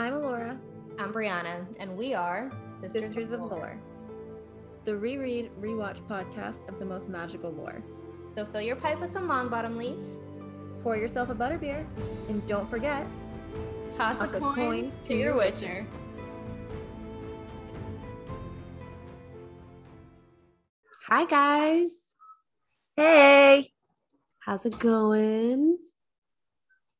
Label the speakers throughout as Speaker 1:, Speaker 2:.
Speaker 1: I'm Alora,
Speaker 2: I'm Brianna, and we are Sisters,
Speaker 1: Sisters of Lore, the reread, rewatch podcast of the most magical lore.
Speaker 2: So fill your pipe with some Longbottom leaf,
Speaker 1: Pour yourself a butterbeer, and don't forget,
Speaker 2: toss,
Speaker 1: Toss
Speaker 2: a,
Speaker 1: a
Speaker 2: coin
Speaker 1: coin
Speaker 2: to your Witcher. Hi guys,
Speaker 1: hey,
Speaker 2: how's it going?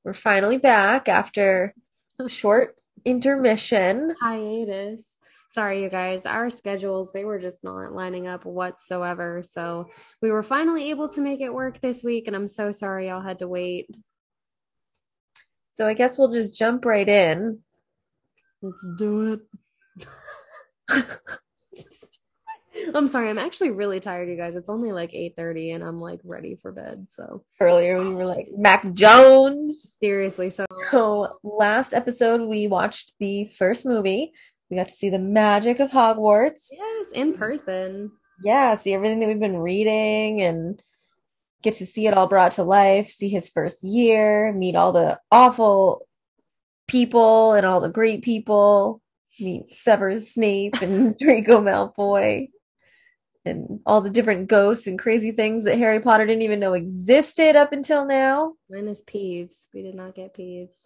Speaker 1: we're finally back after a short intermission.
Speaker 2: Hiatus. Sorry, you guys. Our schedules, they were just not lining up whatsoever. So we were finally able to make it work this week, and I'm so sorry y'all had to wait.
Speaker 1: So I guess we'll just jump right in.
Speaker 2: Let's do it. I'm sorry. I'm actually really tired, you guys. It's only like 8:30 and I'm like ready for bed. So
Speaker 1: Earlier we were like Mac Jones.
Speaker 2: seriously, so
Speaker 1: So last episode we watched the first movie. We got to see the magic of Hogwarts.
Speaker 2: yes, in person.
Speaker 1: yeah, see everything that we've been reading and get to see it all brought to life, see his first year, meet all the awful people and all the great people, meet Severus Snape and Draco Malfoy and all the different ghosts and crazy things that Harry Potter didn't even know existed up until now.
Speaker 2: Minus Peeves. We did not get Peeves.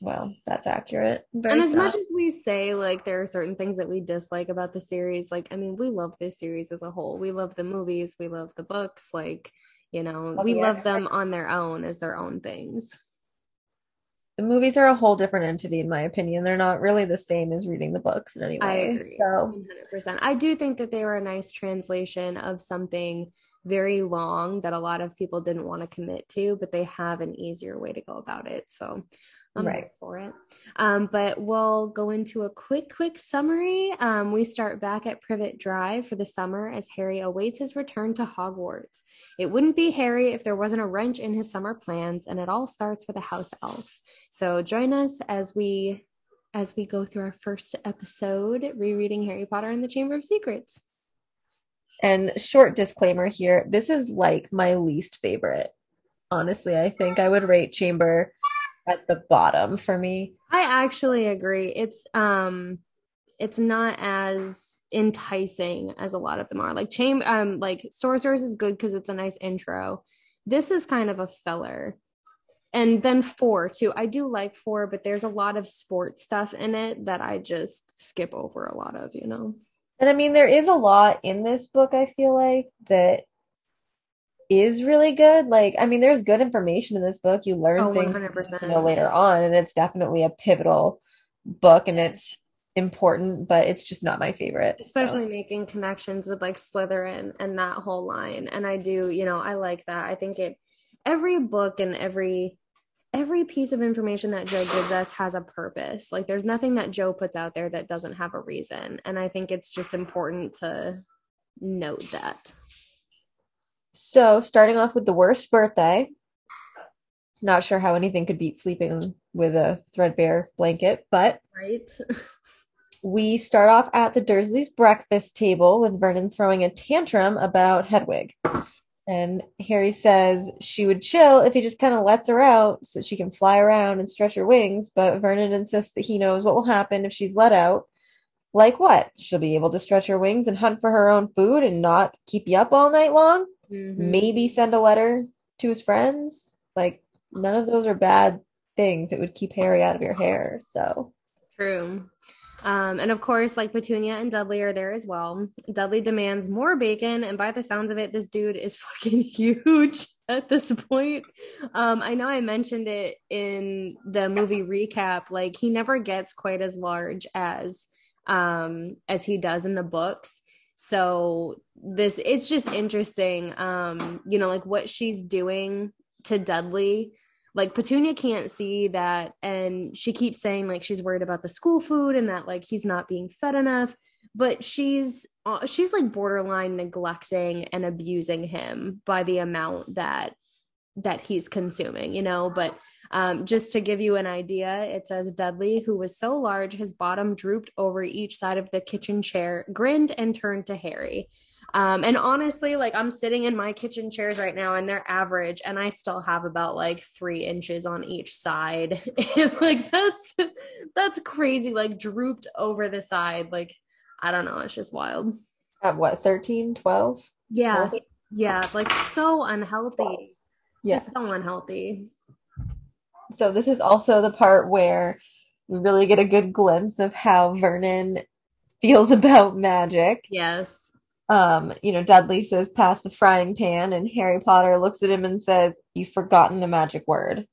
Speaker 1: Well, that's accurate. Very
Speaker 2: and as much as we say like there are certain things that we dislike about the series, like I mean, we love this series as a whole. We love the movies, we love the books, like you know,
Speaker 1: Love
Speaker 2: we love them on their own as their own things.
Speaker 1: The movies are a whole different entity, in my opinion. They're not really the same as reading the books in any way I
Speaker 2: agree.
Speaker 1: So
Speaker 2: 100%. I do think that they were a nice translation of something very long that a lot of people didn't want to commit to, but they have an easier way to go about it. So I'm
Speaker 1: Right.
Speaker 2: for it. Um, but we'll go into a quick, quick summary. Um, we start back at Privet Drive for the summer as Harry awaits his return to Hogwarts. It wouldn't be Harry if there wasn't a wrench in his summer plans, and it all starts with a house elf. So join us as we as we go through our first episode rereading Harry Potter and the Chamber of Secrets.
Speaker 1: And short disclaimer here, this is like my least favorite. Honestly, I think I would rate Chamber at the bottom for me.
Speaker 2: I actually agree. It's um it's not as enticing as a lot of them are. Like Chamber um like Sorcerers is good because it's a nice intro. This is kind of a filler. And then four too. I do like four, but there's a lot of sports stuff in it that I just skip over a lot of, you know.
Speaker 1: And I mean, there is a lot in this book, I feel like, that is really good. Like, I mean, there's good information in this book. You learn
Speaker 2: Oh,
Speaker 1: things you know later on, and it's definitely a pivotal book and it's important, but it's just not my favorite. so.
Speaker 2: especially making connections with like Slytherin and that whole line. And I do, you know, I like that. I think it every book and every every piece of information that Joe gives us has a purpose. Like there's nothing that Joe puts out there that doesn't have a reason. And I think it's just important to note that.
Speaker 1: So, starting off with the worst birthday. Not sure how anything could beat sleeping with a threadbare blanket, but
Speaker 2: Right?
Speaker 1: we start off at the Dursleys' breakfast table with Vernon throwing a tantrum about Hedwig. And Harry says she would chill if he just kind of lets her out so she can fly around and stretch her wings, but Vernon insists that he knows what will happen if she's let out. Like what? She'll be able to stretch her wings and hunt for her own food and not keep you up all night long?
Speaker 2: Mhm.
Speaker 1: maybe send a letter to his friends. Like none of those are bad things. It would keep Harry out of your hair. So
Speaker 2: True. Um, and of course, like Petunia and Dudley are there as well. Dudley demands more bacon, and by the sounds of it, this dude is fucking huge at this point. Um, I know I mentioned it in the movie recap. Like he never gets quite as large as um as he does in the books. So this it's just interesting. Um, you know, like what she's doing to Dudley like Petunia can't see that and she keeps saying like she's worried about the school food and that like he's not being fed enough but she's uh, she's like borderline neglecting and abusing him by the amount that that he's consuming you know? But um, just to give you an idea it says dudley who was so large his bottom drooped over each side of the kitchen chair grinned and turned to harry Um, and honestly, like I'm sitting in my kitchen chairs right now and they're average and I still have about like three inches on each side. and like that's that's crazy, like drooped over the side. Like, I don't know, it's just wild.
Speaker 1: At what, 13, 12?
Speaker 2: Yeah. Yeah. Like so unhealthy.
Speaker 1: Yeah.
Speaker 2: Just so unhealthy.
Speaker 1: So this is also the part where we really get a good glimpse of how Vernon feels about magic.
Speaker 2: Yes.
Speaker 1: Um, you know, Dudley says, pass the frying pan, and Harry Potter looks at him and says, You've forgotten the magic word.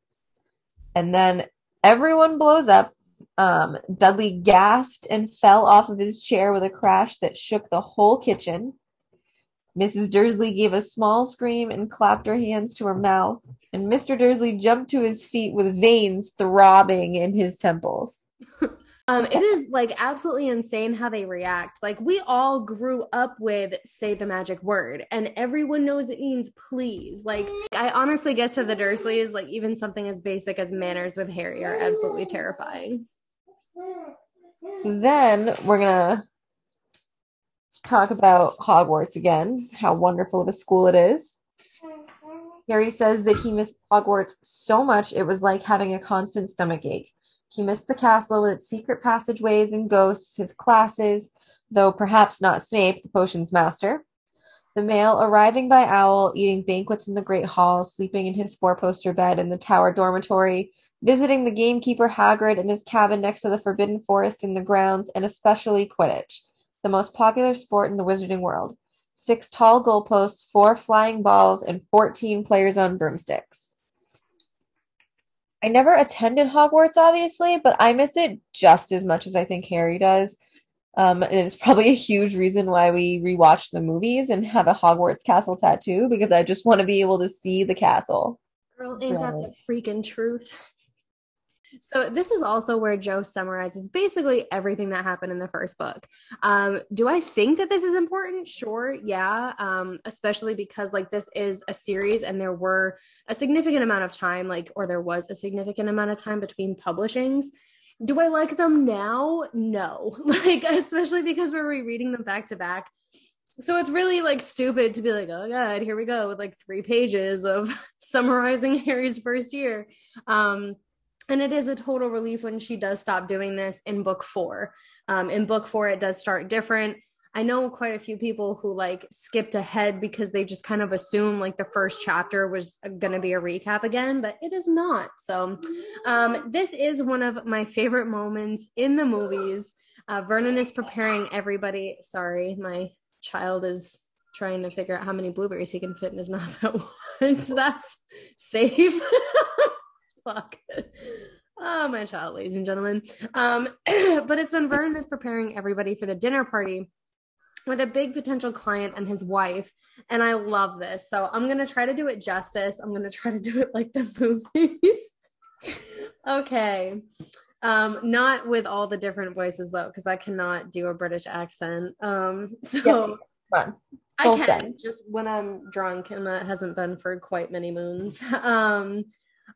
Speaker 1: And then everyone blows up. Um, Dudley gasped and fell off of his chair with a crash that shook the whole kitchen. Mrs. Dursley gave a small scream and clapped her hands to her mouth, and Mr. Dursley jumped to his feet with veins throbbing in his temples.
Speaker 2: Um, it is like absolutely insane how they react. Like we all grew up with say the magic word, and everyone knows it means please. Like I honestly guess to the Dursleys, like even something as basic as manners with Harry are absolutely terrifying.
Speaker 1: So then we're gonna talk about Hogwarts again, how wonderful of a school it is. Harry says that he missed Hogwarts so much it was like having a constant stomach ache. He missed the castle with its secret passageways and ghosts, his classes, though perhaps not Snape, the potions master. The mail arriving by owl, eating banquets in the great hall, sleeping in his four-poster bed in the tower dormitory, visiting the gamekeeper Hagrid in his cabin next to the forbidden forest in the grounds, and especially Quidditch, the most popular sport in the wizarding world. Six tall goalposts, four flying balls, and 14 players on broomsticks. I never attended Hogwarts, obviously, but I miss it just as much as I think Harry does. Um, and it's probably a huge reason why we rewatch the movies and have a Hogwarts castle tattoo because I just want to be able to see the castle.
Speaker 2: Girl, ain't that the freaking truth? So this is also where Joe summarizes basically everything that happened in the first book. Um, do I think that this is important? Sure, yeah. Um, especially because like this is a series and there were a significant amount of time, like, or there was a significant amount of time between publishings. Do I like them now? No. Like, especially because we're rereading them back to back. So it's really like stupid to be like, oh god, here we go with like three pages of summarizing Harry's first year. Um, and it is a total relief when she does stop doing this in book four. Um, in book four, it does start different. I know quite a few people who like skipped ahead because they just kind of assume like the first chapter was going to be a recap again, but it is not. So, um, this is one of my favorite moments in the movies. Uh, Vernon is preparing everybody. Sorry, my child is trying to figure out how many blueberries he can fit in his mouth at once. That's safe. fuck. Oh, my child, ladies and gentlemen. Um, but it's when Vernon is preparing everybody for the dinner party with a big potential client and his wife. And I love this. So I'm going to try to do it justice. I'm going to try to do it like the movies. okay. Um, not with all the different voices though, because I cannot do a British accent. Um, so
Speaker 1: yes,
Speaker 2: I can just when I'm drunk, and that hasn't been for quite many moons. Um,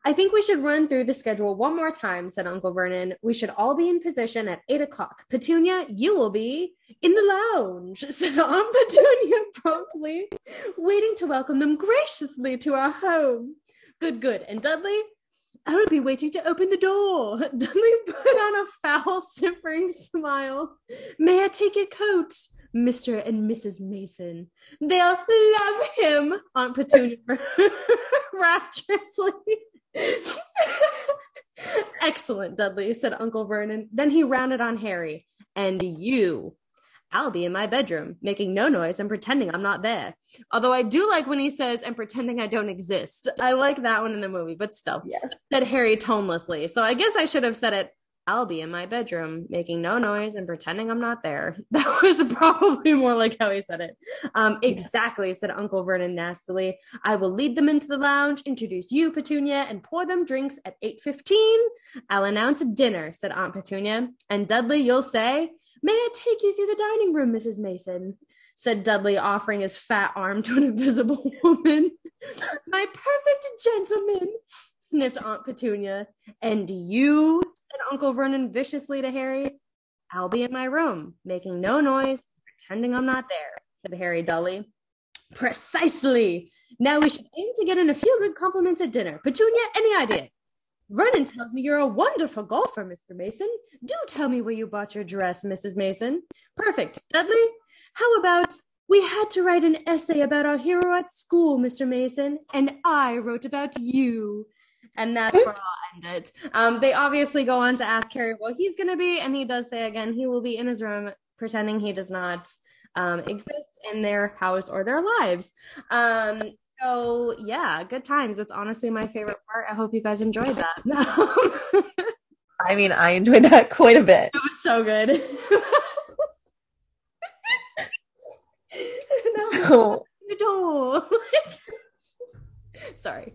Speaker 2: I think we should run through the schedule one more time, said Uncle Vernon. We should all be in position at eight o'clock. Petunia, you will be in the lounge, said Aunt Petunia promptly, waiting to welcome them graciously to our home. Good, good. And Dudley? I will be waiting to open the door. Dudley put on a foul, simpering smile. May I take your coat? Mr. and Mrs. Mason. They'll love him, Aunt Petunia rapturously. Excellent, Dudley, said Uncle Vernon. Then he rounded on Harry. And you. I'll be in my bedroom, making no noise and pretending I'm not there. Although I do like when he says, and pretending I don't exist. I like that one in the movie, but still, yes. said Harry tonelessly. So I guess I should have said it I'll be in my bedroom making no noise and pretending I'm not there. That was probably more like how he said it. Um, exactly, said Uncle Vernon nastily. I will lead them into the lounge, introduce you, Petunia, and pour them drinks at 8.15. I'll announce dinner, said Aunt Petunia. And Dudley, you'll say, May I take you through the dining room, Mrs. Mason? said Dudley, offering his fat arm to an invisible woman. my perfect gentleman, sniffed Aunt Petunia. And you said Uncle Vernon viciously to Harry. I'll be in my room, making no noise, pretending I'm not there. said Harry dully. Precisely. Now we should aim to get in a few good compliments at dinner. Petunia, any idea? Vernon tells me you're a wonderful golfer, Mr. Mason. Do tell me where you bought your dress, Mrs. Mason. Perfect. Dudley, how about we had to write an essay about our hero at school, Mr. Mason, and I wrote about you. And that's where I'll end it. Um, they obviously go on to ask Harry what he's going to be, and he does say again he will be in his room pretending he does not um, exist in their house or their lives. Um, so yeah, good times. It's honestly my favorite part. I hope you guys enjoyed that.
Speaker 1: I mean, I enjoyed that quite a bit.
Speaker 2: It was so good.
Speaker 1: no, So
Speaker 2: the door. Sorry.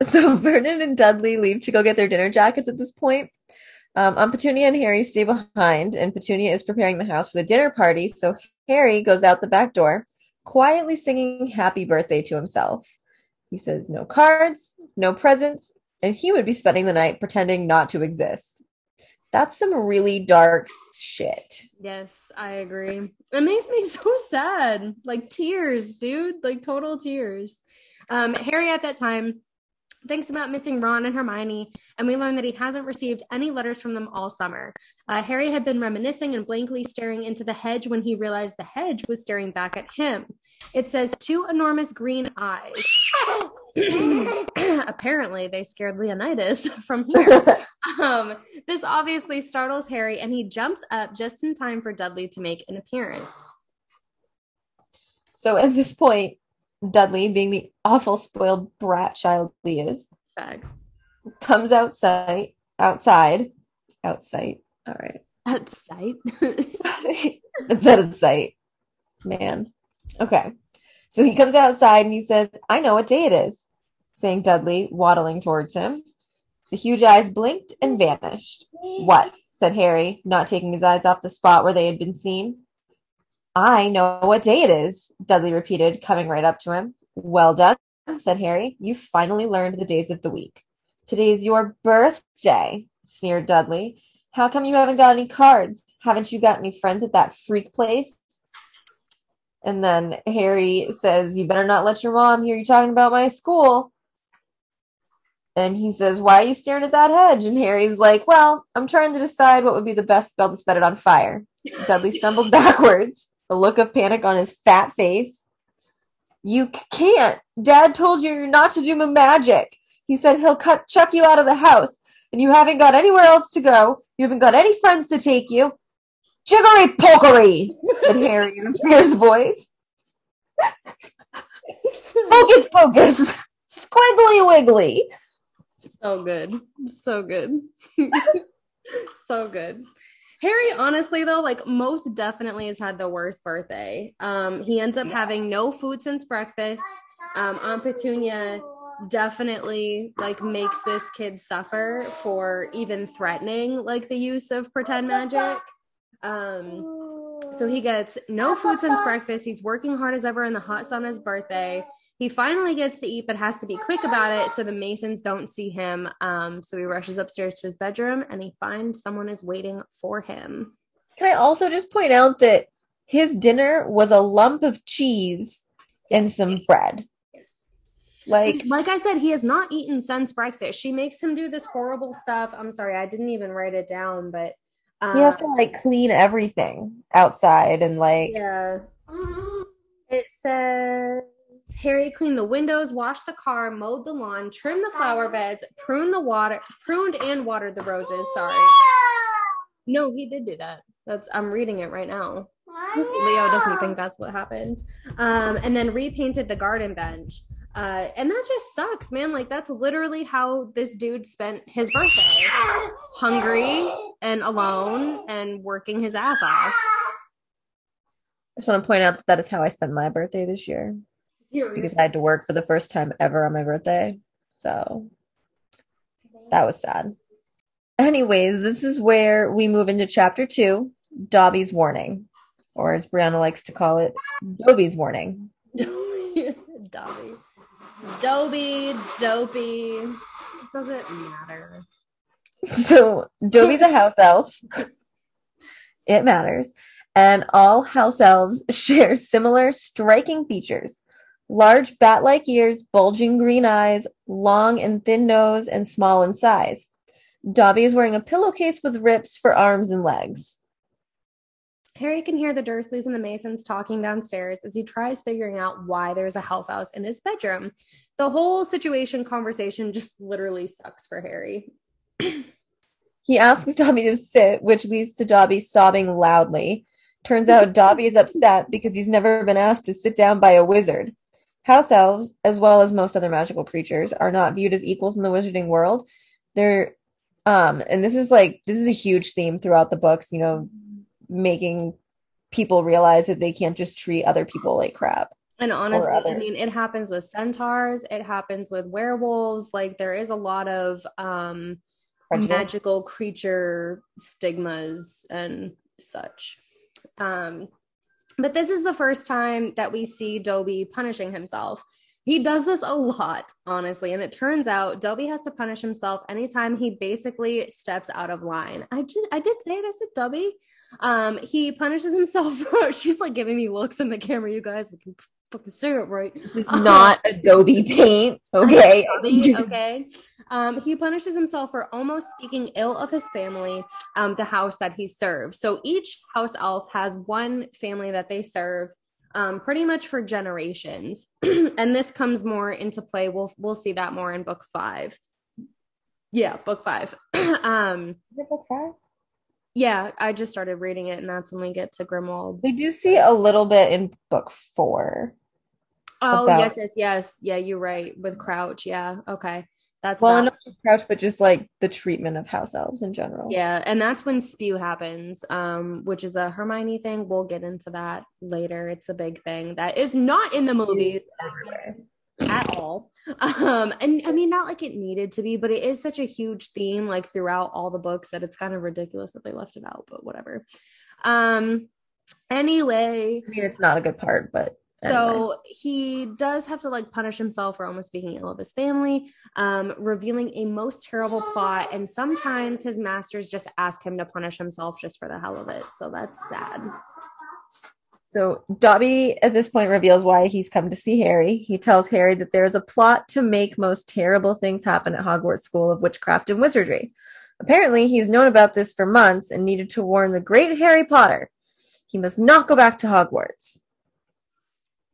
Speaker 1: so Vernon and Dudley leave to go get their dinner jackets at this point. Um, um, Petunia and Harry stay behind, and Petunia is preparing the house for the dinner party. So Harry goes out the back door, quietly singing happy birthday to himself. He says no cards, no presents, and he would be spending the night pretending not to exist. That's some really dark shit.
Speaker 2: Yes, I agree. It makes me so sad. Like tears, dude. Like total tears. Um, Harry at that time thinks about missing Ron and Hermione, and we learn that he hasn't received any letters from them all summer. Uh, Harry had been reminiscing and blankly staring into the hedge when he realized the hedge was staring back at him. It says two enormous green eyes. Apparently, they scared Leonidas from here. um, this obviously startles Harry, and he jumps up just in time for Dudley to make an appearance.
Speaker 1: So at this point, Dudley, being the awful spoiled brat child he is, comes outside, outside, outside. All right.
Speaker 2: Outside.
Speaker 1: it's out of sight. Man. Okay. So he comes outside and he says, I know what day it is, saying Dudley, waddling towards him. The huge eyes blinked and vanished. What? said Harry, not taking his eyes off the spot where they had been seen. I know what day it is, Dudley repeated, coming right up to him. Well done, said Harry. You finally learned the days of the week. Today's your birthday, sneered Dudley. How come you haven't got any cards? Haven't you got any friends at that freak place? And then Harry says, You better not let your mom hear you talking about my school. And he says, Why are you staring at that hedge? And Harry's like, Well, I'm trying to decide what would be the best spell to set it on fire. Dudley stumbled backwards, a look of panic on his fat face. You can't. Dad told you not to do magic. He said he'll cut chuck you out of the house, and you haven't got anywhere else to go. You haven't got any friends to take you. Jiggery pokery, said Harry in a fierce voice. Focus, focus. Squiggly wiggly.
Speaker 2: so good. So good. so good. Harry, honestly though, like most definitely has had the worst birthday. Um, he ends up having no food since breakfast. Um, Aunt Petunia definitely like makes this kid suffer for even threatening like the use of pretend magic. Um, so he gets no food since breakfast. He's working hard as ever in the hot sun on his birthday. He finally gets to eat, but has to be quick about it so the Masons don't see him. Um, so he rushes upstairs to his bedroom and he finds someone is waiting for him.
Speaker 1: Can I also just point out that his dinner was a lump of cheese and some bread?
Speaker 2: Yes.
Speaker 1: Like,
Speaker 2: Like I said, he has not eaten since breakfast. She makes him do this horrible stuff. I'm sorry, I didn't even write it down, but um,
Speaker 1: he has to like clean everything outside and like
Speaker 2: Yeah. It says Harry cleaned the windows, washed the car, mowed the lawn, trimmed the flower beds, pruned the water, pruned and watered the roses. Sorry. No, he did do that. That's I'm reading it right now. Leo doesn't think that's what happened. Um, and then repainted the garden bench. Uh, and that just sucks, man. Like that's literally how this dude spent his birthday. Hungry and alone and working his ass off.
Speaker 1: I just want to point out that that is how I spent my birthday this year because I had to work for the first time ever on my birthday. So that was sad. Anyways, this is where we move into chapter two Dobby's warning, or as Brianna likes to call it, Dobby's warning.
Speaker 2: Dobby. Dobby, dopey. Doesn't matter.
Speaker 1: So Dobby's a house elf. it matters. and all house elves share similar striking features large bat like ears, bulging green eyes, long and thin nose, and small in size. Dobby is wearing a pillowcase with rips for arms and legs.
Speaker 2: Harry can hear the Dursleys and the Masons talking downstairs as he tries figuring out why there's a health house in his bedroom. The whole situation conversation just literally sucks for Harry.
Speaker 1: he asks Dobby to sit, which leads to Dobby sobbing loudly. Turns out Dobby is upset because he's never been asked to sit down by a wizard. House elves, as well as most other magical creatures, are not viewed as equals in the wizarding world. They're um and this is like this is a huge theme throughout the books, you know, making people realize that they can't just treat other people like crap.
Speaker 2: And honestly. I mean, it happens with centaurs, it happens with werewolves. Like there is a lot of um Prejudice. magical creature stigmas and such. Um but this is the first time that we see Dobby punishing himself. He does this a lot, honestly. And it turns out Dobby has to punish himself anytime he basically steps out of line. I just I did say this at Dobby. Um, he punishes himself. she's like giving me looks in the camera, you guys fucking right.
Speaker 1: This is not Adobe Paint. Okay.
Speaker 2: okay. Um, he punishes himself for almost speaking ill of his family, um, the house that he serves. So each house elf has one family that they serve um, pretty much for generations. and this comes more into play. We'll we'll see that more in book five. Yeah, book five. um
Speaker 1: Is it book five?
Speaker 2: Yeah, I just started reading it, and that's when we get to Grimmauld.
Speaker 1: We do see a little bit in book four.
Speaker 2: Oh about... yes, yes, yes. Yeah, you're right. With Crouch, yeah. Okay. That's
Speaker 1: well, not just Crouch, but just like the treatment of house elves in general.
Speaker 2: Yeah, and that's when spew happens, um, which is a Hermione thing. We'll get into that later. It's a big thing that is not in the movies at all. Um, and I mean, not like it needed to be, but it is such a huge theme, like throughout all the books, that it's kind of ridiculous that they left it out. But whatever. Um, anyway,
Speaker 1: I mean, it's not a good part, but
Speaker 2: so he does have to like punish himself for almost speaking ill of his family, um, revealing a most terrible plot. And sometimes his masters just ask him to punish himself just for the hell of it. So that's sad.
Speaker 1: So Dobby at this point reveals why he's come to see Harry. He tells Harry that there is a plot to make most terrible things happen at Hogwarts School of Witchcraft and Wizardry. Apparently, he's known about this for months and needed to warn the great Harry Potter. He must not go back to Hogwarts.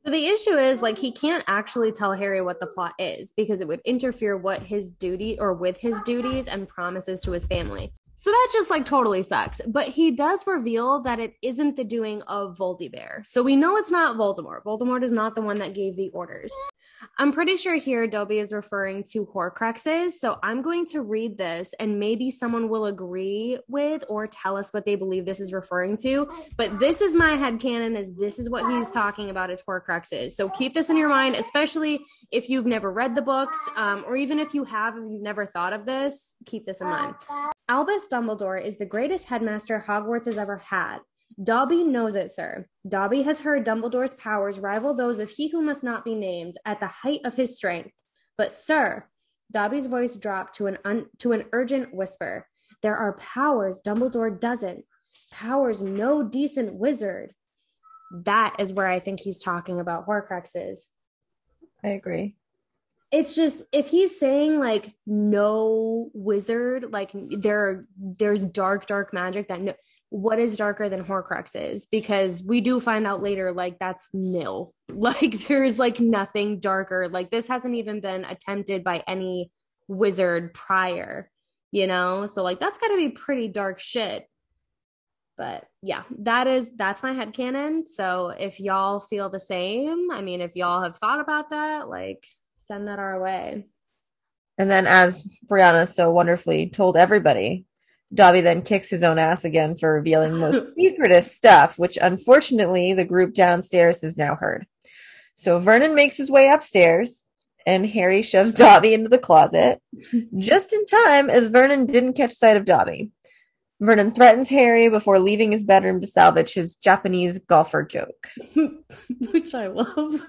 Speaker 2: So the issue is like he can't actually tell Harry what the plot is because it would interfere what his duty or with his duties and promises to his family. So that just like totally sucks. But he does reveal that it isn't the doing of Voldybear. So we know it's not Voldemort. Voldemort is not the one that gave the orders. I'm pretty sure here Dobby is referring to Horcruxes. So I'm going to read this and maybe someone will agree with or tell us what they believe this is referring to. But this is my head canon is this is what he's talking about as Horcruxes. So keep this in your mind, especially if you've never read the books um, or even if you have and you've never thought of this, keep this in mind. Albus Dumbledore is the greatest headmaster Hogwarts has ever had. Dobby knows it, sir. Dobby has heard Dumbledore's powers rival those of he who must not be named at the height of his strength. But, sir, Dobby's voice dropped to an un- to an urgent whisper. There are powers Dumbledore doesn't. Powers no decent wizard. That is where I think he's talking about Horcruxes.
Speaker 1: I agree.
Speaker 2: It's just if he's saying like no wizard, like there there's dark dark magic that no what is darker than Horcruxes because we do find out later like that's nil. Like there's like nothing darker. Like this hasn't even been attempted by any wizard prior, you know? So like that's got to be pretty dark shit. But yeah, that is that's my head canon. So if y'all feel the same, I mean if y'all have thought about that, like send that our way.
Speaker 1: And then as Brianna so wonderfully told everybody, Dobby then kicks his own ass again for revealing the most secretive stuff, which unfortunately the group downstairs has now heard. So Vernon makes his way upstairs and Harry shoves Dobby into the closet just in time as Vernon didn't catch sight of Dobby. Vernon threatens Harry before leaving his bedroom to salvage his Japanese golfer joke.
Speaker 2: Which I love.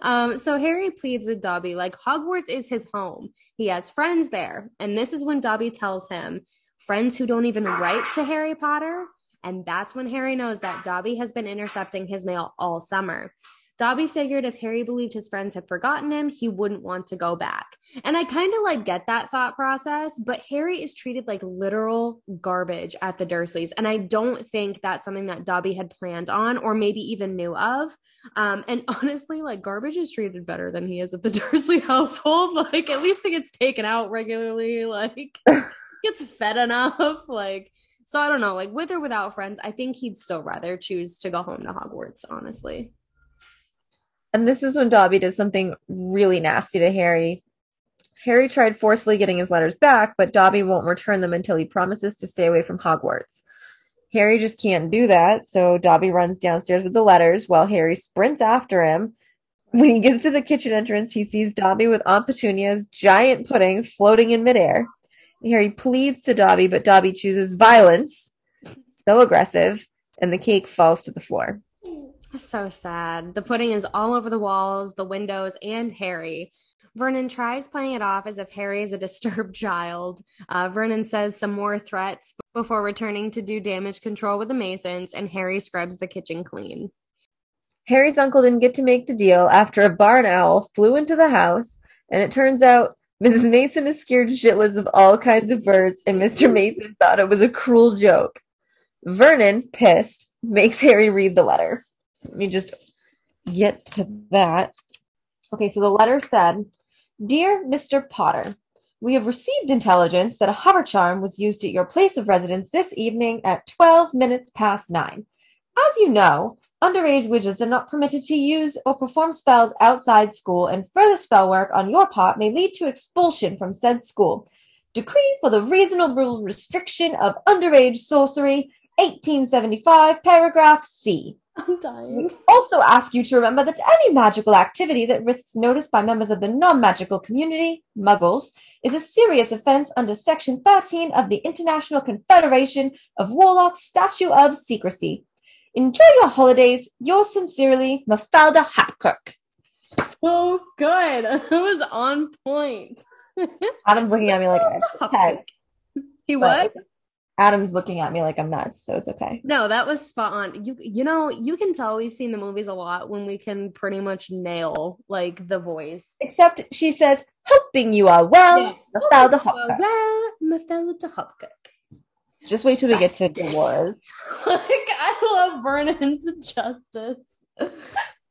Speaker 2: um, so Harry pleads with Dobby, like Hogwarts is his home. He has friends there. And this is when Dobby tells him friends who don't even write to Harry Potter And that's when Harry knows that Dobby has been intercepting his mail all summer. Dobby figured if Harry believed his friends had forgotten him, he wouldn't want to go back. And I kind of like get that thought process, but Harry is treated like literal garbage at the Dursleys. And I don't think that's something that Dobby had planned on or maybe even knew of. Um, and honestly, like garbage is treated better than he is at the Dursley household. Like at least it gets taken out regularly, like gets fed enough. Like so I don't know, like with or without friends, I think he'd still rather choose to go home to Hogwarts, honestly.
Speaker 1: And this is when Dobby does something really nasty to Harry. Harry tried forcefully getting his letters back, but Dobby won't return them until he promises to stay away from Hogwarts. Harry just can't do that, so Dobby runs downstairs with the letters while Harry sprints after him. When he gets to the kitchen entrance, he sees Dobby with Aunt Petunia's giant pudding floating in midair. Harry pleads to Dobby, but Dobby chooses violence, so aggressive, and the cake falls to the floor.
Speaker 2: So sad. The pudding is all over the walls, the windows, and Harry. Vernon tries playing it off as if Harry is a disturbed child. Uh, Vernon says some more threats before returning to do damage control with the Masons, and Harry scrubs the kitchen clean.
Speaker 1: Harry's uncle didn't get to make the deal after a barn owl flew into the house, and it turns out Mrs. Mason is scared shitless of all kinds of birds, and Mr. Mason thought it was a cruel joke. Vernon, pissed, makes Harry read the letter. Let me just get to that. Okay, so the letter said Dear Mr. Potter, we have received intelligence that a hover charm was used at your place of residence this evening at 12 minutes past nine. As you know, underage wizards are not permitted to use or perform spells outside school, and further spell work on your part may lead to expulsion from said school. Decree for the reasonable restriction of underage sorcery, 1875, paragraph C.
Speaker 2: I'm dying.
Speaker 1: Also ask you to remember that any magical activity that risks notice by members of the non-magical community, muggles, is a serious offense under section 13 of the International Confederation of Warlocks Statute of Secrecy. Enjoy your holidays. Yours sincerely, Mafalda Hopkirk.
Speaker 2: So good. It was on point.
Speaker 1: Adam's looking at me like.
Speaker 2: He what?
Speaker 1: But Adam's looking at me like I'm nuts, so it's okay.
Speaker 2: No, that was spot on. You you know, you can tell we've seen the movies a lot when we can pretty much nail like the voice.
Speaker 1: Except she says, hoping you are well,
Speaker 2: Yeah.
Speaker 1: Mafalda
Speaker 2: Oh, well, Mafalda Hopkirk.
Speaker 1: Just wait till we get to
Speaker 2: Justice.
Speaker 1: Dolores.
Speaker 2: like I love Vernon's justice.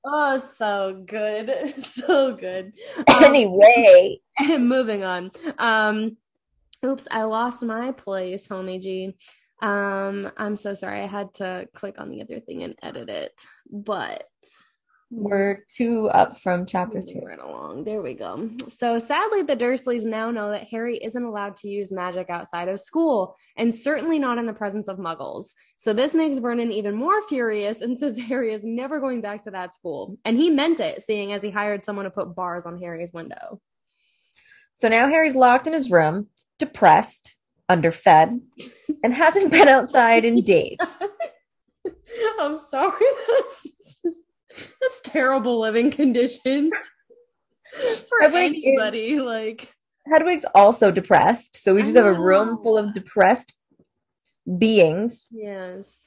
Speaker 2: Oh, so good. So good. Um,
Speaker 1: Anyway,
Speaker 2: moving on. Um, oops, I lost my place, homie G. Um, I'm so sorry. I had to click on the other thing and edit it, but
Speaker 1: we're two up from chapter two.
Speaker 2: Right along. There we go. So sadly, the Dursleys now know that Harry isn't allowed to use magic outside of school, and certainly not in the presence of muggles. So this makes Vernon even more furious and says Harry is never going back to that school. And he meant it, seeing as he hired someone to put bars on Harry's window.
Speaker 1: So now Harry's locked in his room, depressed, underfed, and hasn't been outside in days.
Speaker 2: I'm sorry. That's just that's terrible living conditions for
Speaker 1: Hedwig is-
Speaker 2: anybody. Like
Speaker 1: Hedwig's also depressed, so we just have a room full of depressed beings.
Speaker 2: yes.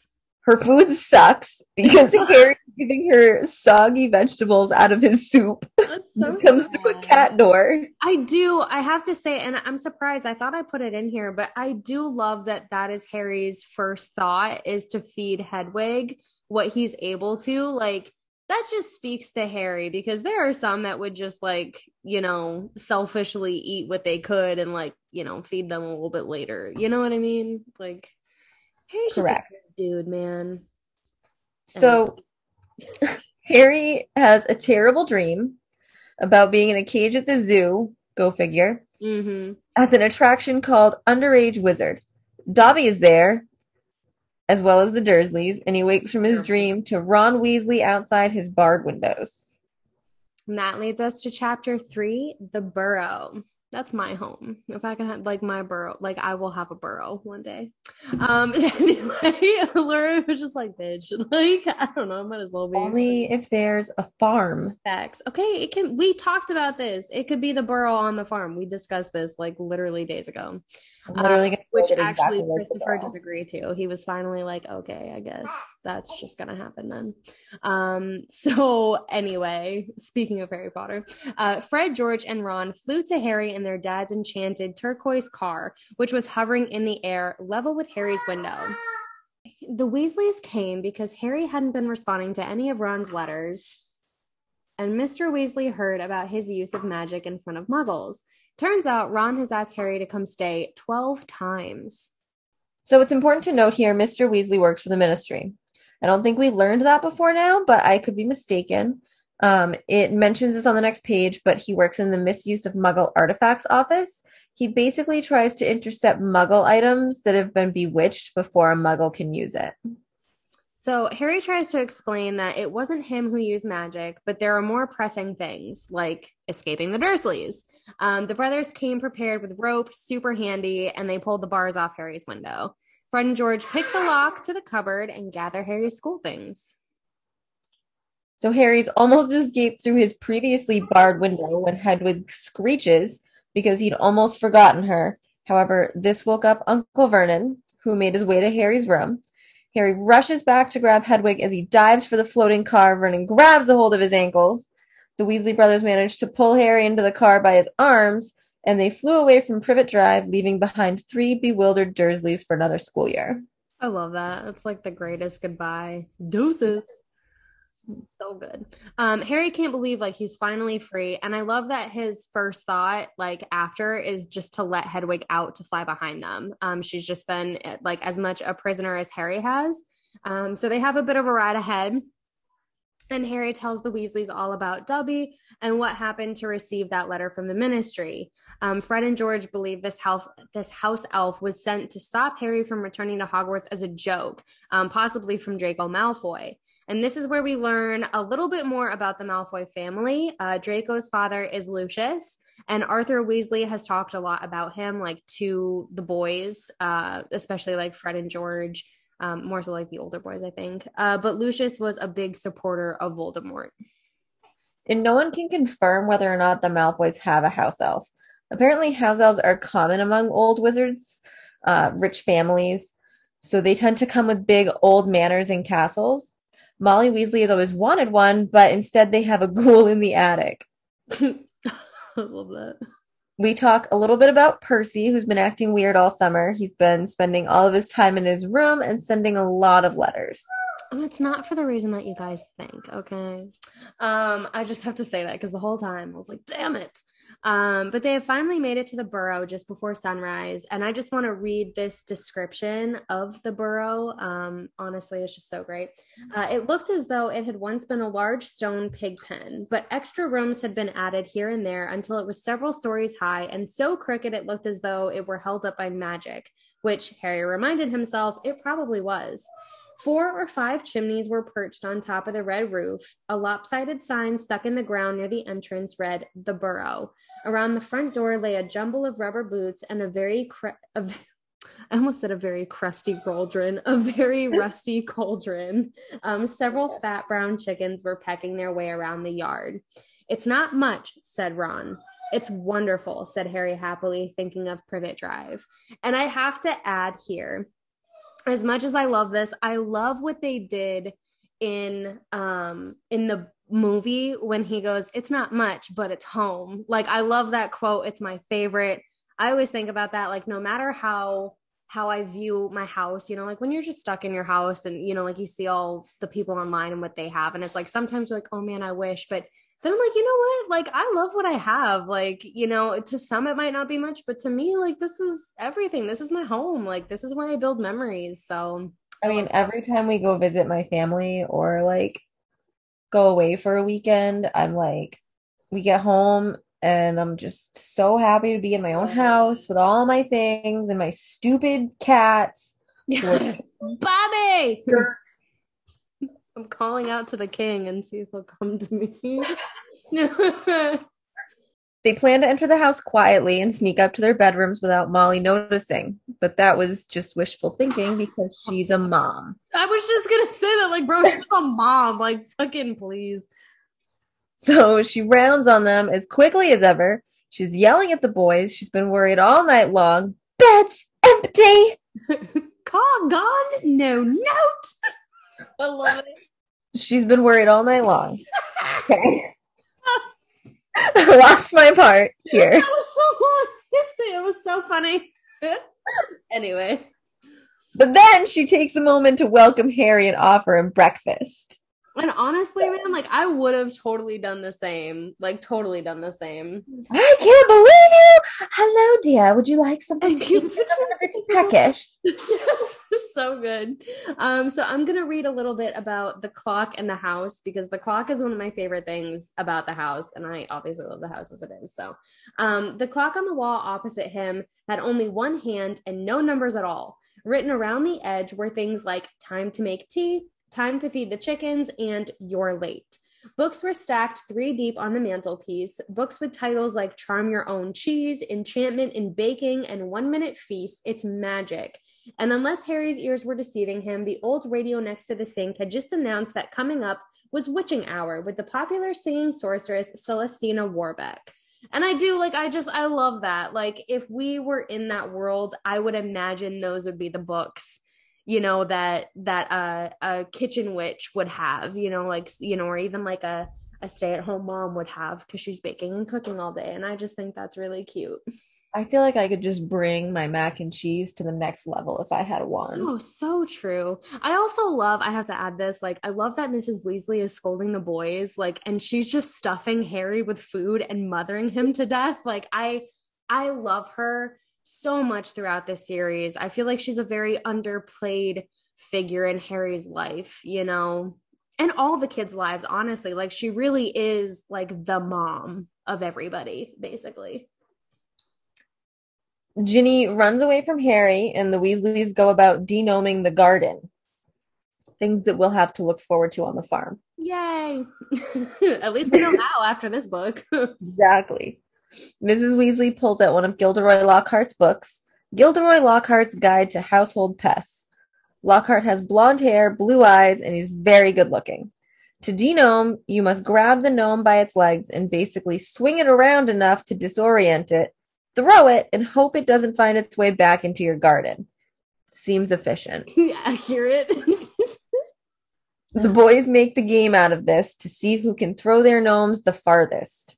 Speaker 1: Her food sucks because Harry's giving her soggy vegetables out of his soup.
Speaker 2: That's so
Speaker 1: comes through a cat door.
Speaker 2: I do. I have to say, and I'm surprised. I thought I put it in here, but I do love that that is Harry's first thought is to feed Hedwig what he's able to. Like, that just speaks to Harry because there are some that would just, like, you know, selfishly eat what they could and, like, you know, feed them a little bit later. You know what I mean? Like, Harry's
Speaker 1: Correct.
Speaker 2: just a good dude, man.
Speaker 1: So Harry has a terrible dream about being in a cage at the zoo, go figure,
Speaker 2: Mm-hmm.
Speaker 1: as an attraction called Underage Wizard. Dobby is there, as well as the Dursleys, and he wakes from his dream to Ron Weasley outside his barred windows.
Speaker 2: And that leads us to chapter three, the burrow. That's my home. If I can have like my burrow, like I will have a burrow one day. Um anyway, Laura was just like, bitch. Like, I don't know, I might as well be.
Speaker 1: Only if there's a farm.
Speaker 2: Facts. Okay, it can we talked about this. It could be the burrow on the farm. We discussed this like literally days ago. Uh, which actually exactly Christopher does agree to. He was finally like, okay, I guess that's just gonna happen then. Um, so anyway, speaking of Harry Potter, uh, Fred, George, and Ron flew to Harry in their dad's enchanted turquoise car, which was hovering in the air level with Harry's window. The Weasleys came because Harry hadn't been responding to any of Ron's letters, and Mr. Weasley heard about his use of magic in front of muggles. Turns out Ron has asked Harry to come stay 12 times.
Speaker 1: So it's important to note here Mr. Weasley works for the ministry. I don't think we learned that before now, but I could be mistaken. Um, it mentions this on the next page, but he works in the misuse of Muggle artifacts office. He basically tries to intercept Muggle items that have been bewitched before a Muggle can use it.
Speaker 2: So Harry tries to explain that it wasn't him who used magic, but there are more pressing things like escaping the Dursleys. Um, the brothers came prepared with rope, super handy, and they pulled the bars off Harry's window. Fred and George pick the lock to the cupboard and gather Harry's school things.
Speaker 1: So Harry's almost escaped through his previously barred window when Hedwig screeches because he'd almost forgotten her. However, this woke up Uncle Vernon, who made his way to Harry's room. Harry rushes back to grab Hedwig as he dives for the floating car. Vernon grabs a hold of his ankles. The Weasley brothers manage to pull Harry into the car by his arms, and they flew away from Privet Drive, leaving behind three bewildered Dursleys for another school year.
Speaker 2: I love that. It's like the greatest goodbye. Deuces so good. Um, Harry can't believe like he's finally free, and I love that his first thought, like after, is just to let Hedwig out to fly behind them. Um, she's just been like as much a prisoner as Harry has. Um, so they have a bit of a ride ahead. And Harry tells the Weasleys all about Dobby and what happened to receive that letter from the ministry. Um, Fred and George believe this house, this house elf was sent to stop Harry from returning to Hogwarts as a joke, um, possibly from Draco Malfoy. And this is where we learn a little bit more about the Malfoy family. Uh, Draco's father is Lucius, and Arthur Weasley has talked a lot about him, like to the boys, uh, especially like Fred and George, um, more so like the older boys, I think. Uh, but Lucius was a big supporter of Voldemort.
Speaker 1: And no one can confirm whether or not the Malfoys have a house elf. Apparently, house elves are common among old wizards, uh, rich families. So they tend to come with big old manors and castles. Molly Weasley has always wanted one, but instead they have a ghoul in the attic.
Speaker 2: I love that.
Speaker 1: We talk a little bit about Percy, who's been acting weird all summer. He's been spending all of his time in his room and sending a lot of letters.
Speaker 2: It's not for the reason that you guys think, okay? Um, I just have to say that because the whole time I was like, damn it. Um, but they have finally made it to the burrow just before sunrise. And I just want to read this description of the burrow. Um, honestly, it's just so great. Uh, it looked as though it had once been a large stone pig pen, but extra rooms had been added here and there until it was several stories high and so crooked it looked as though it were held up by magic, which Harry reminded himself it probably was. Four or five chimneys were perched on top of the red roof. A lopsided sign stuck in the ground near the entrance read, The Burrow. Around the front door lay a jumble of rubber boots and a very, cre- a, I almost said a very crusty cauldron, a very rusty cauldron. Um, several fat brown chickens were pecking their way around the yard. It's not much, said Ron. It's wonderful, said Harry happily, thinking of Privet Drive. And I have to add here as much as I love this, I love what they did in um in the movie when he goes, It's not much, but it's home. Like I love that quote. It's my favorite. I always think about that. Like no matter how how I view my house, you know, like when you're just stuck in your house and you know, like you see all the people online and what they have, and it's like sometimes you're like, oh man, I wish, but then I'm like, you know what? Like, I love what I have. Like, you know, to some it might not be much, but to me, like, this is everything. This is my home. Like, this is where I build memories. So,
Speaker 1: I mean, every time we go visit my family or like go away for a weekend, I'm like, we get home and I'm just so happy to be in my own house with all my things and my stupid cats.
Speaker 2: Bobby! I'm calling out to the king and see if he'll come to me.
Speaker 1: they plan to enter the house quietly and sneak up to their bedrooms without Molly noticing. But that was just wishful thinking because she's a mom.
Speaker 2: I was just gonna say that, like, bro, she's a mom. Like, fucking please.
Speaker 1: So she rounds on them as quickly as ever. She's yelling at the boys. She's been worried all night long. bed's empty.
Speaker 2: Call gone, no note. I love it.
Speaker 1: She's been worried all night long. Okay. I lost my part here.
Speaker 2: That was so long. It was so funny. anyway.
Speaker 1: But then she takes a moment to welcome Harry and offer him breakfast.
Speaker 2: And honestly, man, like I would have totally done the same. Like totally done the same.
Speaker 1: I can't believe you. Hello, dear. Would you like something to eat? Peckish.
Speaker 2: yes, so good. Um, so I'm gonna read a little bit about the clock and the house because the clock is one of my favorite things about the house, and I obviously love the house as it is. So um, the clock on the wall opposite him had only one hand and no numbers at all. Written around the edge were things like time to make tea, Time to Feed the Chickens, and You're Late. Books were stacked three deep on the mantelpiece, books with titles like Charm Your Own Cheese, Enchantment in Baking, and One Minute Feast. It's magic. And unless Harry's ears were deceiving him, the old radio next to the sink had just announced that coming up was Witching Hour with the popular singing sorceress Celestina Warbeck. And I do like, I just, I love that. Like, if we were in that world, I would imagine those would be the books you know that that uh, a kitchen witch would have you know like you know or even like a a stay-at-home mom would have because she's baking and cooking all day and i just think that's really cute
Speaker 1: I feel like I could just bring my mac and cheese to the next level if I had a wand.
Speaker 2: Oh, so true. I also love, I have to add this, like, I love that Mrs. Weasley is scolding the boys, like, and she's just stuffing Harry with food and mothering him to death. Like, I, I love her so much throughout this series. I feel like she's a very underplayed figure in Harry's life, you know, and all the kids' lives, honestly. Like she really is like the mom of everybody, basically.
Speaker 1: Ginny runs away from Harry, and the Weasleys go about de-gnoming the garden. Things that we'll have to look forward to on the farm.
Speaker 2: Yay! At least we know how after this book.
Speaker 1: exactly. Mrs. Weasley pulls out one of Gilderoy Lockhart's books, Gilderoy Lockhart's Guide to Household Pests. Lockhart has blonde hair, blue eyes, and he's very good looking. To de-gnome, you must grab the gnome by its legs and basically swing it around enough to disorient it, throw it, and hope it doesn't find its way back into your garden. Seems efficient.
Speaker 2: Accurate.
Speaker 1: the boys make the game out of this to see who can throw their gnomes the farthest.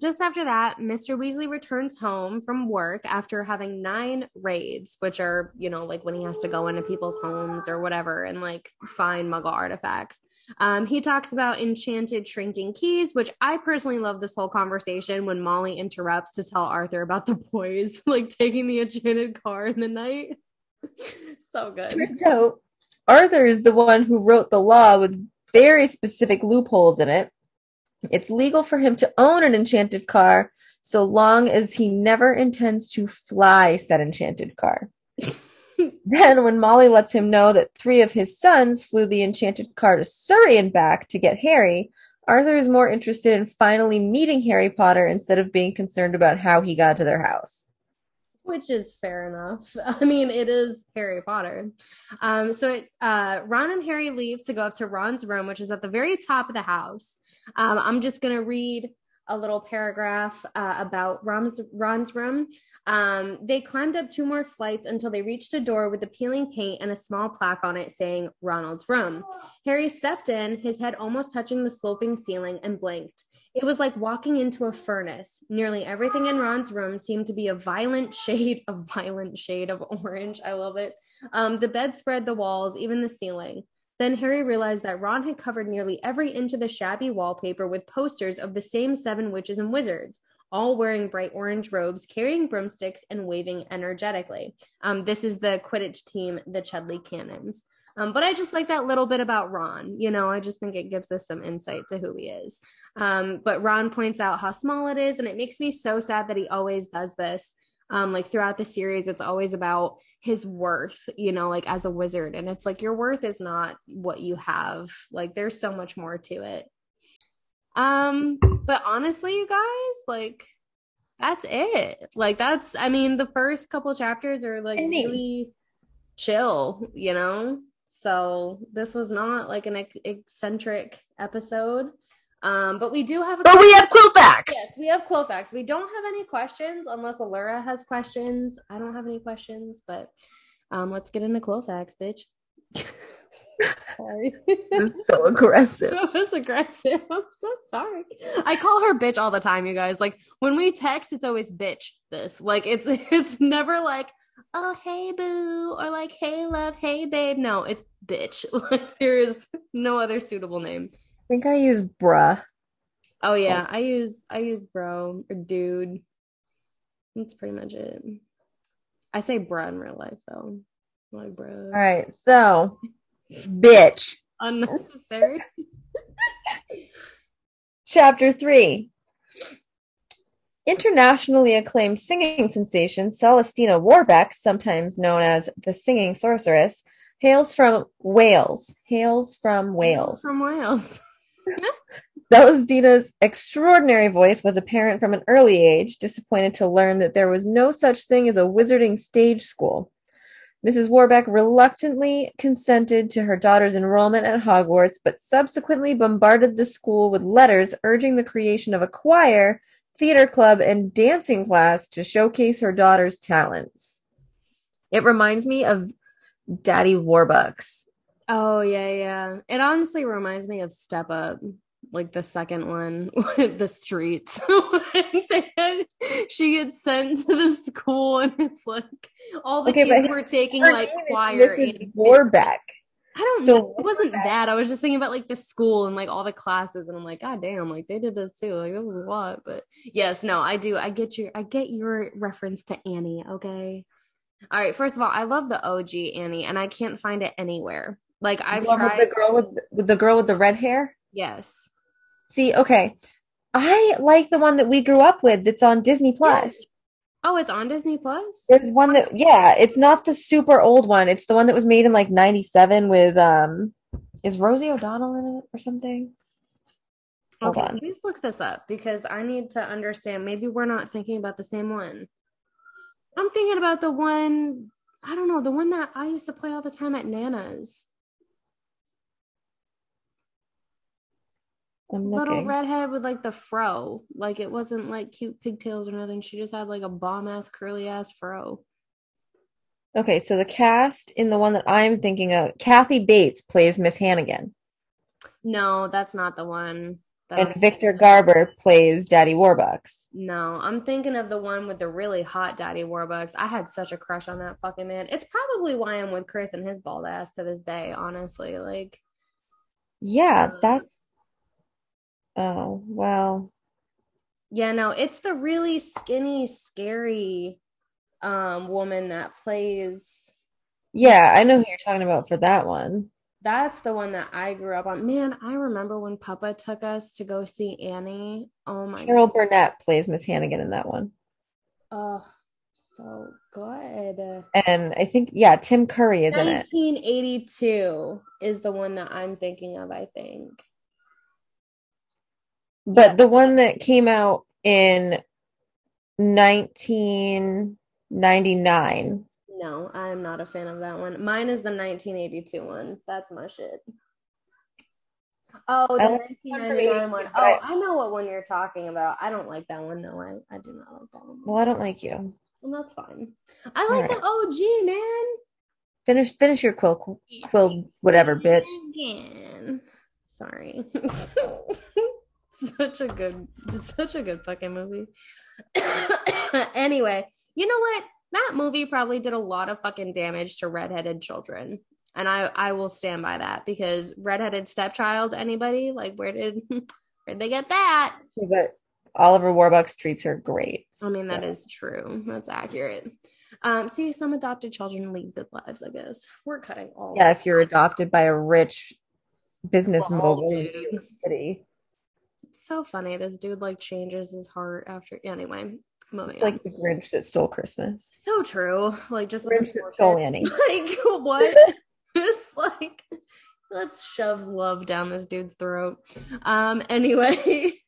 Speaker 2: Just after that, Mr. Weasley returns home from work after having nine raids, which are, you know, like when he has to go into people's homes or whatever and like find muggle artifacts. Um, he talks about enchanted shrinking keys, which I personally love this whole conversation when Molly interrupts to tell Arthur about the boys like taking the enchanted car in the night. so good.
Speaker 1: Turns out Arthur is the one who wrote the law with very specific loopholes in it it's legal for him to own an enchanted car so long as he never intends to fly said enchanted car. then, when Molly lets him know that three of his sons flew the enchanted car to Surrey and back to get Harry, Arthur is more interested in finally meeting Harry Potter instead of being concerned about how he got to their house.
Speaker 2: Which is fair enough. I mean, it is Harry Potter. Um, so it, uh, Ron and Harry leave to go up to Ron's room, which is at the very top of the house. Um, I'm just going to read a little paragraph uh, about Ron's, Ron's room. Um, they climbed up two more flights until they reached a door with peeling paint and a small plaque on it saying Ronald's room. Harry stepped in, his head almost touching the sloping ceiling, and blinked. It was like walking into a furnace. Nearly everything in Ron's room seemed to be a violent shade, a violent shade of orange. I love it. Um, the bedspread, the walls, even the ceiling. Then Harry realized that Ron had covered nearly every inch of the shabby wallpaper with posters of the same seven witches and wizards, all wearing bright orange robes, carrying broomsticks, and waving energetically. Um, this is the Quidditch team, the Chudley Cannons. Um, but I just like that little bit about Ron. You know, I just think it gives us some insight to who he is. Um, but Ron points out how small it is, and it makes me so sad that he always does this. Um, like throughout the series, it's always about his worth, you know, like as a wizard. And it's like your worth is not what you have. Like there's so much more to it. Um, but honestly, you guys, like that's it. Like that's I mean, the first couple chapters are like really chill, you know? So this was not like an ec- eccentric episode. Um, but we do have a
Speaker 1: But we have quill facts.
Speaker 2: Yes, we have quill facts. We don't have any questions unless Allura has questions. I don't have any questions, but um, let's get into quill facts, bitch. sorry.
Speaker 1: This is so aggressive.
Speaker 2: That was aggressive. I'm so sorry. I call her bitch all the time, you guys. Like when we text, it's always bitch this. Like it's it's never like, oh hey boo or like hey love, hey babe. No, it's bitch. Like there is no other suitable name.
Speaker 1: I think I use bruh.
Speaker 2: Oh yeah, oh. I use I use bro or dude. That's pretty much it. I say bruh in real life though. Like bro.
Speaker 1: All right, so bitch.
Speaker 2: Unnecessary.
Speaker 1: Chapter 3 Internationally acclaimed singing sensation Celestina Warbeck, sometimes known as the singing sorceress, hails from Wales. Hails from Wales.
Speaker 2: From Wales.
Speaker 1: Celestina's extraordinary voice was apparent from an early age, disappointed to learn that there was no such thing as a wizarding stage school. Mrs. Warbeck reluctantly consented to her daughter's enrollment at Hogwarts, but subsequently bombarded the school with letters urging the creation of a choir, theater club, and dancing class to showcase her daughter's talents. It reminds me of Daddy Warbucks.
Speaker 2: Oh yeah, yeah. It honestly reminds me of Step Up, like the second one with the streets. Had, she gets sent to the school, and it's like all the
Speaker 1: Okay,
Speaker 2: kids were taking like
Speaker 1: is
Speaker 2: choir.
Speaker 1: Mrs.
Speaker 2: and-
Speaker 1: Warbeck.
Speaker 2: I don't
Speaker 1: So
Speaker 2: know. It wasn't
Speaker 1: Warbeck-
Speaker 2: that. I was just thinking about like the school and like all the classes, and I'm like, God damn, like they did this too. Like it was a lot. But yes, no, I do. I get your I get your reference to Annie, okay? All right, first of all, I love the OG Annie, and I can't find it anywhere. Like I've tried
Speaker 1: the girl with, with the girl with the red hair.
Speaker 2: yes.
Speaker 1: See, okay, I like the one that we grew up with. That's on Disney Plus.
Speaker 2: Oh, it's on Disney Plus?
Speaker 1: There's one that, yeah, it's not the super old one. It's the one that was made in like '97 with um, is Rosie O'Donnell in it or something? Hold
Speaker 2: Okay,
Speaker 1: on.
Speaker 2: please look this up because I need to understand. Maybe we're not thinking about the same one. I'm thinking about the one, I don't know, the one that I used to play all the time at Nana's.
Speaker 1: I'm
Speaker 2: Little
Speaker 1: looking.
Speaker 2: redhead with like the fro. Like it wasn't like cute pigtails or nothing. She just had like a bomb ass, curly ass fro.
Speaker 1: Okay, so the cast in the one that I'm thinking of, Kathy Bates plays Miss Hannigan,
Speaker 2: No, that's not the one. that
Speaker 1: and
Speaker 2: I'm
Speaker 1: Victor. Garber plays Daddy Warbucks.
Speaker 2: No, I'm thinking of the one with the really hot Daddy Warbucks. I had such a crush on that fucking man. It's probably why I'm with Chris and his bald ass to this day, honestly. Like,
Speaker 1: Yeah,
Speaker 2: Uh,
Speaker 1: that's. Oh well.
Speaker 2: yeah, no, it's the really skinny, scary um woman that plays
Speaker 1: Yeah, I know who you're talking about for that one.
Speaker 2: that's the one that I grew up on. Man, I remember when Papa took us to go see Annie. Oh my
Speaker 1: Carol Burnett plays Miss Hannigan in that one.
Speaker 2: Oh, so good.
Speaker 1: And I think, yeah, Tim Curry is in it.
Speaker 2: 1982 is the one that I'm thinking of, I think.
Speaker 1: But the one that came out in 1999.
Speaker 2: No, I'm not a fan of that one. Mine is the 1982 one. That's my shit. Oh, the
Speaker 1: I like the one from
Speaker 2: 1999 one. Oh, I know what one you're talking about. I don't like that one. No, I, I do not like that one.
Speaker 1: Well, I don't like you.
Speaker 2: And that's fine. I like the OG, man.
Speaker 1: Finish finish your quill quill whatever, bitch.
Speaker 2: Again. Sorry. such a good, such a good fucking movie. anyway, you know what? That movie probably did a lot of fucking damage to redheaded children. And I, I will stand by that because redheaded stepchild, anybody? Like where did where'd they get that?
Speaker 1: But Oliver Warbucks treats her great.
Speaker 2: I mean, that
Speaker 1: so-
Speaker 2: is true. That's accurate. Um, see, some adopted children lead good lives, I guess. We're cutting all
Speaker 1: Yeah, if you're adopted by a rich business mogul in. New York City.
Speaker 2: So funny. This dude like changes his heart after. Anyway, moving
Speaker 1: Like
Speaker 2: on.
Speaker 1: the Grinch that stole Christmas.
Speaker 2: So true. Like just
Speaker 1: Grinch that stole. Annie.
Speaker 2: Like what? It's like let's shove love down this dude's throat. Um. Anyway.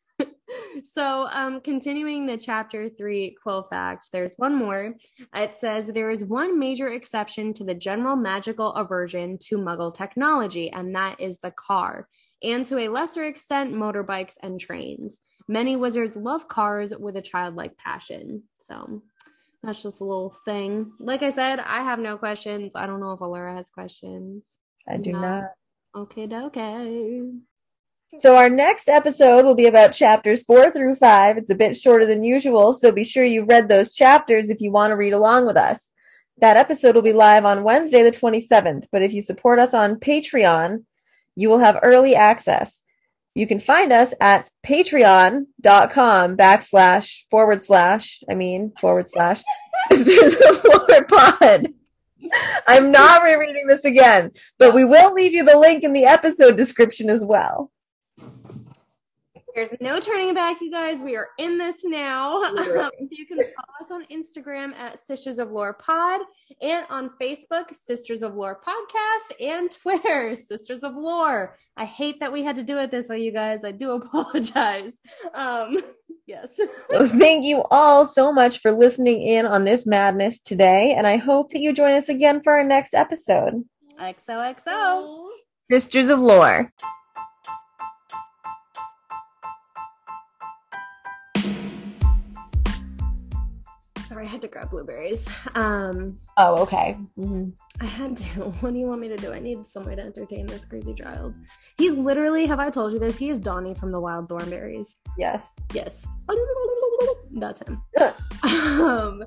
Speaker 2: So, um, continuing the chapter three quill fact, there's one more. It says there is one major exception to the general magical aversion to Muggle technology, and that is the car. And to a lesser extent, motorbikes and trains. Many wizards love cars with a childlike passion. So that's just a little thing. Like I said, I have no questions. I don't know if Allura has questions.
Speaker 1: I do no. not.
Speaker 2: Okay, okay.
Speaker 1: So our next episode will be about chapters four through five. It's a bit shorter than usual, so be sure you've read those chapters if you want to read along with us. That episode will be live on Wednesday, the 27th, but if you support us on Patreon, you will have early access. You can find us at patreon.com backslash forward slash, I mean, forward slash, Sisters of Lore Pod. I'm not rereading this again, but we will leave you the link in the episode description as well.
Speaker 2: There's no turning back, you guys. We are in this now. Um, so you can follow us on Instagram at Sisters of Lore Pod and on Facebook, Sisters of Lore Podcast, and Twitter, Sisters of Lore. I hate that we had to do it this way, you guys. I do apologize. Um, yes.
Speaker 1: well, thank you all so much for listening in on this madness today, and I hope that you join us again for our next episode.
Speaker 2: XOXO.
Speaker 1: Sisters of Lore.
Speaker 2: Sorry, I had to grab blueberries. Um,
Speaker 1: oh, okay. Mm-hmm.
Speaker 2: I had to. What do you want me to do? I need some way to entertain this crazy child. He's literally, have I told you this? He is Donnie from the Wild Thornberrys.
Speaker 1: Yes.
Speaker 2: Yes. That's him. um,